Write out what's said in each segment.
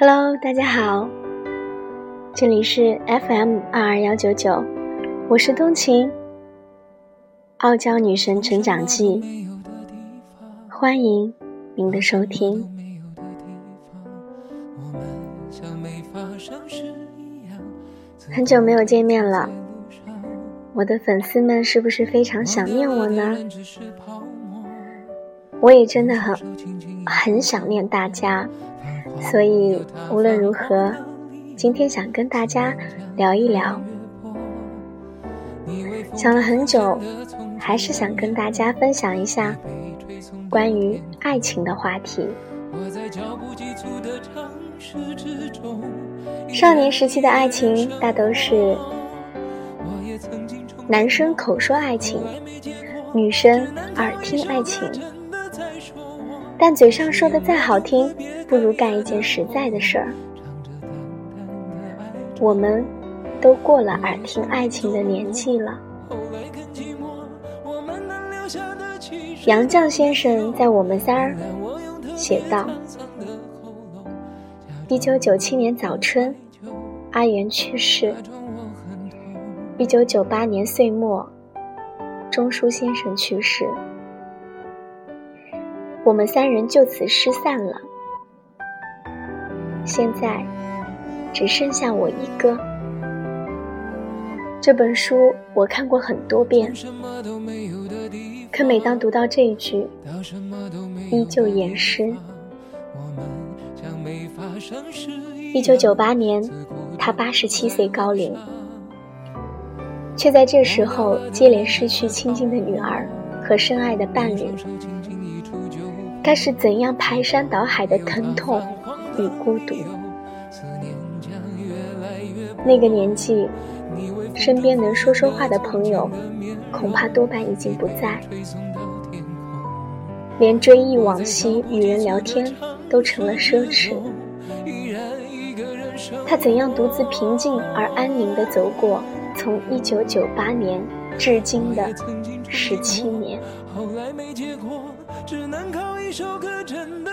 Hello，大家好，这里是 FM 二二幺九九，我是冬晴，傲娇女神成长记，欢迎您的收听。很久没有见面了，我的粉丝们是不是非常想念我呢？我也真的很很想念大家。所以，无论如何，今天想跟大家聊一聊。想了很久，还是想跟大家分享一下关于爱情的话题。少年时期的爱情大都是男生口说爱情，女生耳听爱情。但嘴上说的再好听，不如干一件实在的事儿。我们都过了耳听爱情的年纪了。杨绛先生在《我们仨儿》写道：一九九七年早春，阿元去世；一九九八年岁末，钟书先生去世。我们三人就此失散了。现在只剩下我一个。这本书我看过很多遍，可每当读到这一句，依旧言诗。一九九八年，他八十七岁高龄，却在这时候接连失去亲近的女儿和深爱的伴侣。该是怎样排山倒海的疼痛与孤独？那个年纪，身边能说说话的朋友，恐怕多半已经不在，连追忆往昔、与人聊天都成了奢侈。他怎样独自平静而安宁地走过从一九九八年至今的十七年？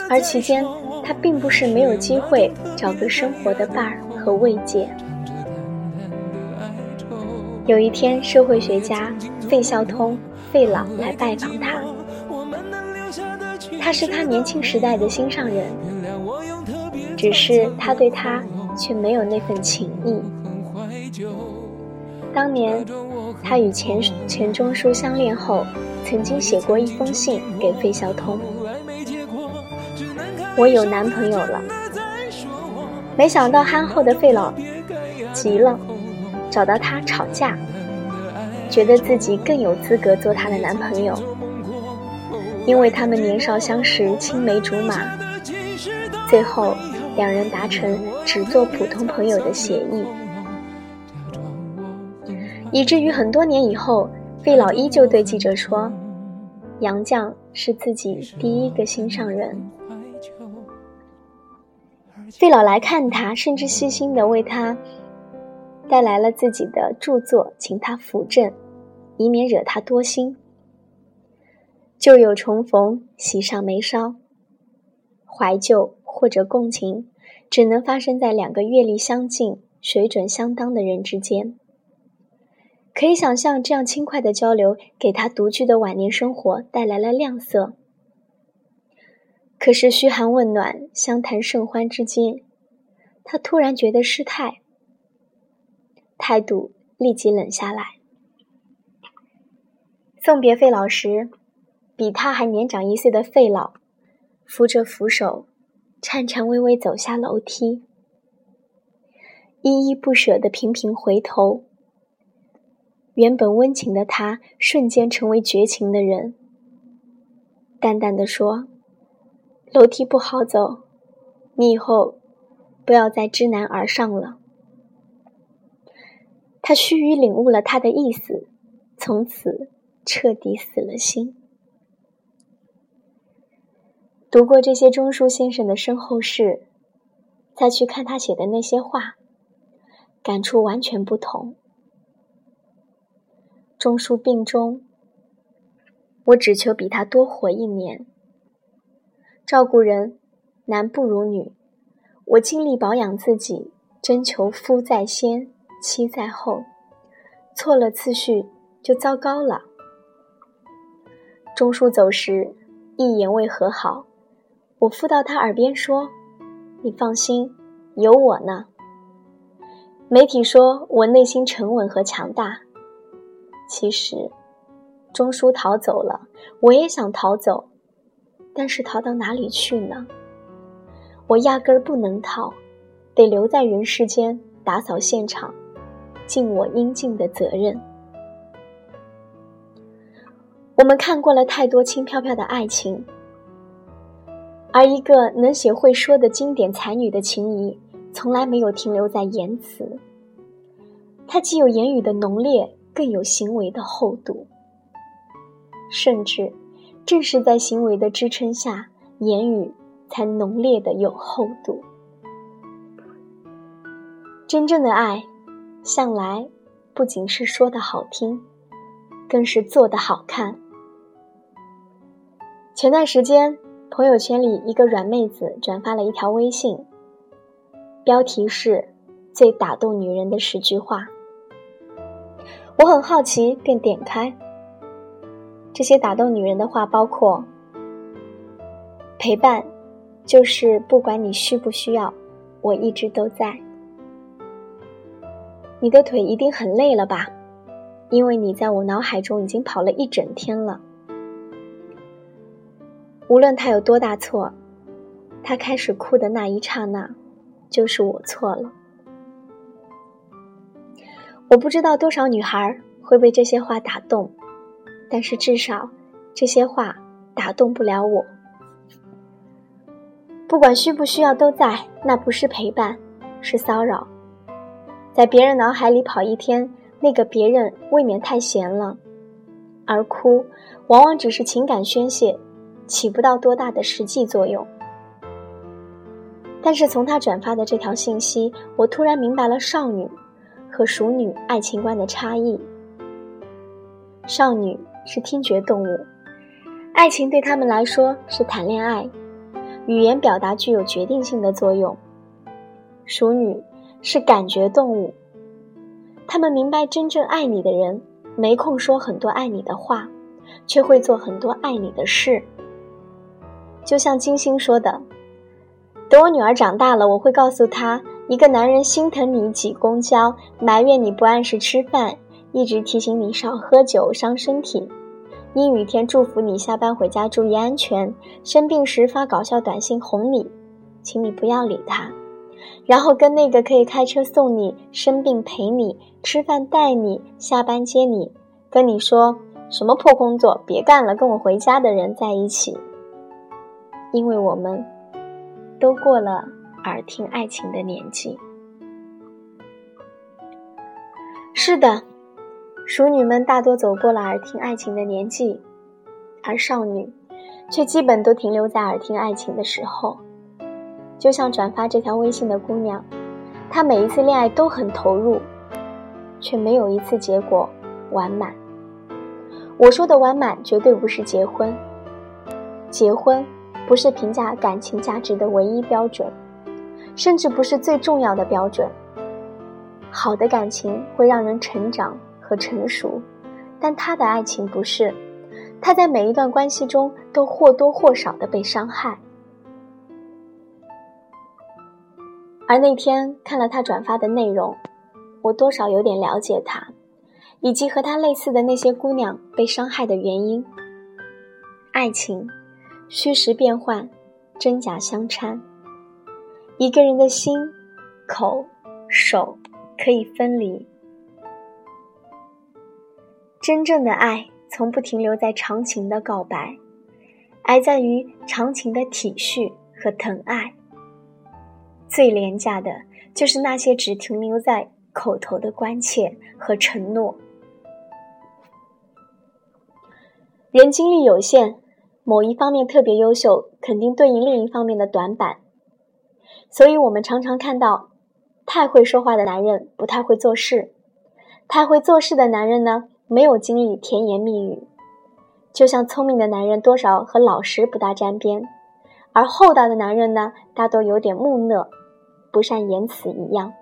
而期间，他并不是没有机会找个生活的伴儿和慰藉。有一天，社会学家费孝通费老来拜访他，他是他年轻时代的心上人，只是他对他却没有那份情谊。当年，他与钱钱钟书相恋后。曾经写过一封信给费孝通，我有男朋友了。没想到憨厚的费老急了，找到他吵架，觉得自己更有资格做他的男朋友，因为他们年少相识，青梅竹马。最后，两人达成只做普通朋友的协议，以至于很多年以后。费老依旧对记者说：“杨绛是自己第一个心上人。”费老来看他，甚至细心的为他带来了自己的著作，请他扶正，以免惹他多心。旧友重逢，喜上眉梢。怀旧或者共情，只能发生在两个阅历相近、水准相当的人之间。可以想象，这样轻快的交流给他独居的晚年生活带来了亮色。可是嘘寒问暖、相谈甚欢之间，他突然觉得失态，态度立即冷下来。送别费老时，比他还年长一岁的费老扶着扶手，颤颤巍巍走下楼梯，依依不舍地频频回头。原本温情的他，瞬间成为绝情的人。淡淡的说：“楼梯不好走，你以后不要再知难而上了。”他须臾领悟了他的意思，从此彻底死了心。读过这些钟书先生的身后事，再去看他写的那些话，感触完全不同。钟书病中，我只求比他多活一年。照顾人男不如女，我尽力保养自己，征求夫在先，妻在后，错了次序就糟糕了。钟书走时，一言未和好，我附到他耳边说：“你放心，有我呢。”媒体说我内心沉稳和强大，其实，钟书逃走了，我也想逃走，但是逃到哪里去呢？我压根儿不能逃，得留在人世间打扫现场，尽我应尽的责任。我们看过了太多轻飘飘的爱情，而一个能写会说的经典才女的情谊，从来没有停留在言辞。它既有言语的浓烈，更有行为的厚度。甚至，正是在行为的支撑下，言语。才浓烈的有厚度。真正的爱，向来不仅是说的好听，更是做的好看。前段时间，朋友圈里一个软妹子转发了一条微信，标题是“最打动女人的十句话”。我很好奇，便点开。这些打动女人的话包括陪伴。就是不管你需不需要，我一直都在。你的腿一定很累了吧？因为你在我脑海中已经跑了一整天了。无论他有多大错，他开始哭的那一刹那，就是我错了。我不知道多少女孩会被这些话打动，但是至少这些话打动不了我。不管需不需要都在，那不是陪伴，是骚扰。在别人脑海里跑一天，那个别人未免太闲了。而哭，往往只是情感宣泄，起不到多大的实际作用。但是从他转发的这条信息，我突然明白了少女和熟女爱情观的差异。少女是听觉动物，爱情对他们来说是谈恋爱。语言表达具有决定性的作用。熟女是感觉动物，他们明白真正爱你的人没空说很多爱你的话，却会做很多爱你的事。就像金星说的：“等我女儿长大了，我会告诉她，一个男人心疼你挤公交，埋怨你不按时吃饭，一直提醒你少喝酒伤身体。”阴雨天祝福你下班回家注意安全，生病时发搞笑短信哄你，请你不要理他，然后跟那个可以开车送你、生病陪你、吃饭带你、下班接你、跟你说什么破工作别干了跟我回家的人在一起，因为我们都过了耳听爱情的年纪。是的。熟女们大多走过了耳听爱情的年纪，而少女却基本都停留在耳听爱情的时候。就像转发这条微信的姑娘，她每一次恋爱都很投入，却没有一次结果完满。我说的完满，绝对不是结婚。结婚不是评价感情价值的唯一标准，甚至不是最重要的标准。好的感情会让人成长。和成熟，但他的爱情不是，他在每一段关系中都或多或少的被伤害。而那天看了他转发的内容，我多少有点了解他，以及和他类似的那些姑娘被伤害的原因。爱情，虚实变幻，真假相掺。一个人的心、口、手可以分离。真正的爱从不停留在长情的告白，而在于长情的体恤和疼爱。最廉价的就是那些只停留在口头的关切和承诺。人精力有限，某一方面特别优秀，肯定对应另一方面的短板。所以我们常常看到，太会说话的男人不太会做事，太会做事的男人呢？没有经历甜言蜜语，就像聪明的男人多少和老实不大沾边，而厚道的男人呢，大多有点木讷，不善言辞一样。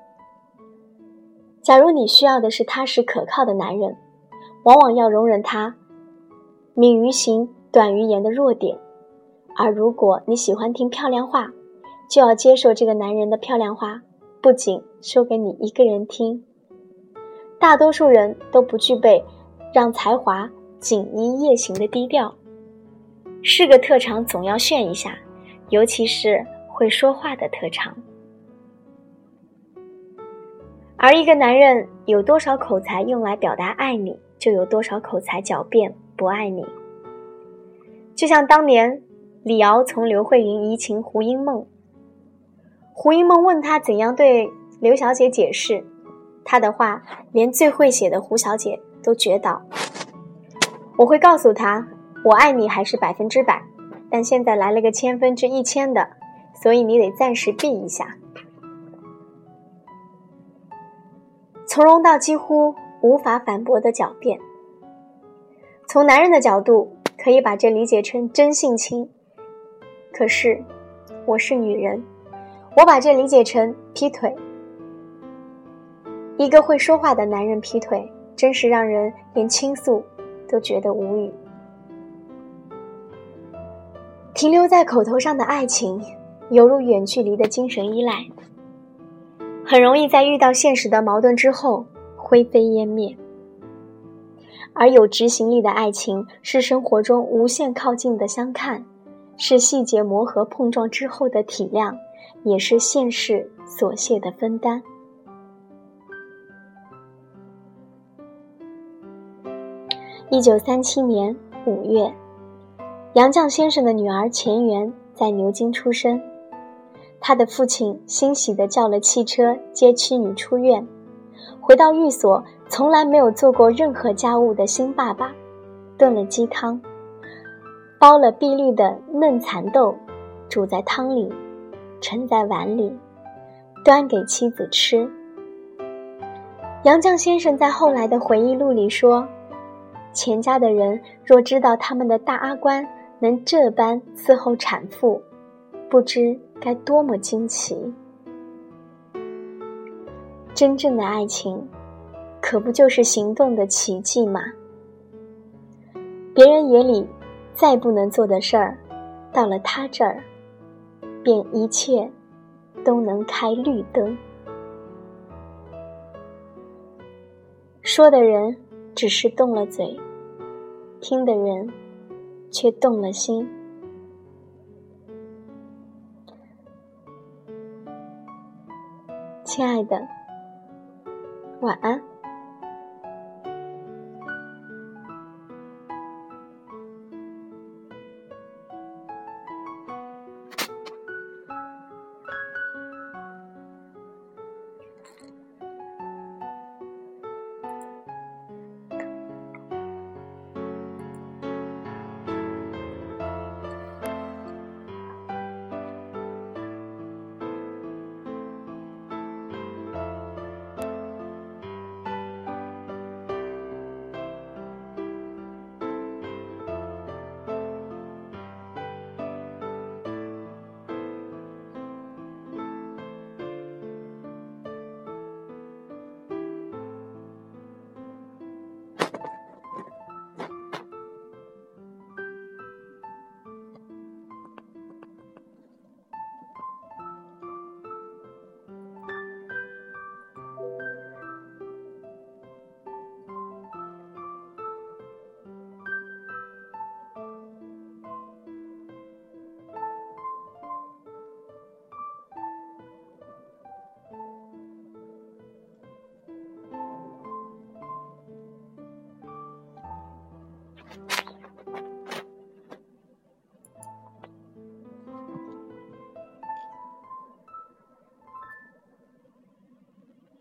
假如你需要的是踏实可靠的男人，往往要容忍他敏于行、短于言的弱点；而如果你喜欢听漂亮话，就要接受这个男人的漂亮话不仅说给你一个人听。大多数人都不具备让才华锦衣夜行的低调，是个特长总要炫一下，尤其是会说话的特长。而一个男人有多少口才用来表达爱你，就有多少口才狡辩不爱你。就像当年李敖从刘慧云移情胡因梦，胡因梦问他怎样对刘小姐解释，他的话连最会写的胡小姐都绝倒。我会告诉他，我爱你还是百分之百，但现在来了个千分之一千的，所以你得暂时避一下。从容到几乎无法反驳的狡辩。从男人的角度，可以把这理解成真性情。可是，我是女人，我把这理解成劈腿。一个会说话的男人劈腿，真是让人连倾诉都觉得无语。停留在口头上的爱情，犹如远距离的精神依赖。很容易在遇到现实的矛盾之后灰飞烟灭，而有执行力的爱情是生活中无限靠近的相看，是细节磨合碰撞之后的体谅，也是现实琐屑的分担。一九三七年五月，杨绛先生的女儿钱媛在牛津出生。他的父亲欣喜地叫了汽车接妻女出院，回到寓所，从来没有做过任何家务的新爸爸，炖了鸡汤，煲了碧绿的嫩蚕豆，煮在汤里，盛在碗里，端给妻子吃。杨绛先生在后来的回忆录里说：“钱家的人若知道他们的大阿官能这般伺候产妇，不知。”该多么惊奇！真正的爱情，可不就是行动的奇迹吗？别人眼里再不能做的事儿，到了他这儿，便一切都能开绿灯。说的人只是动了嘴，听的人却动了心。亲爱的，晚安。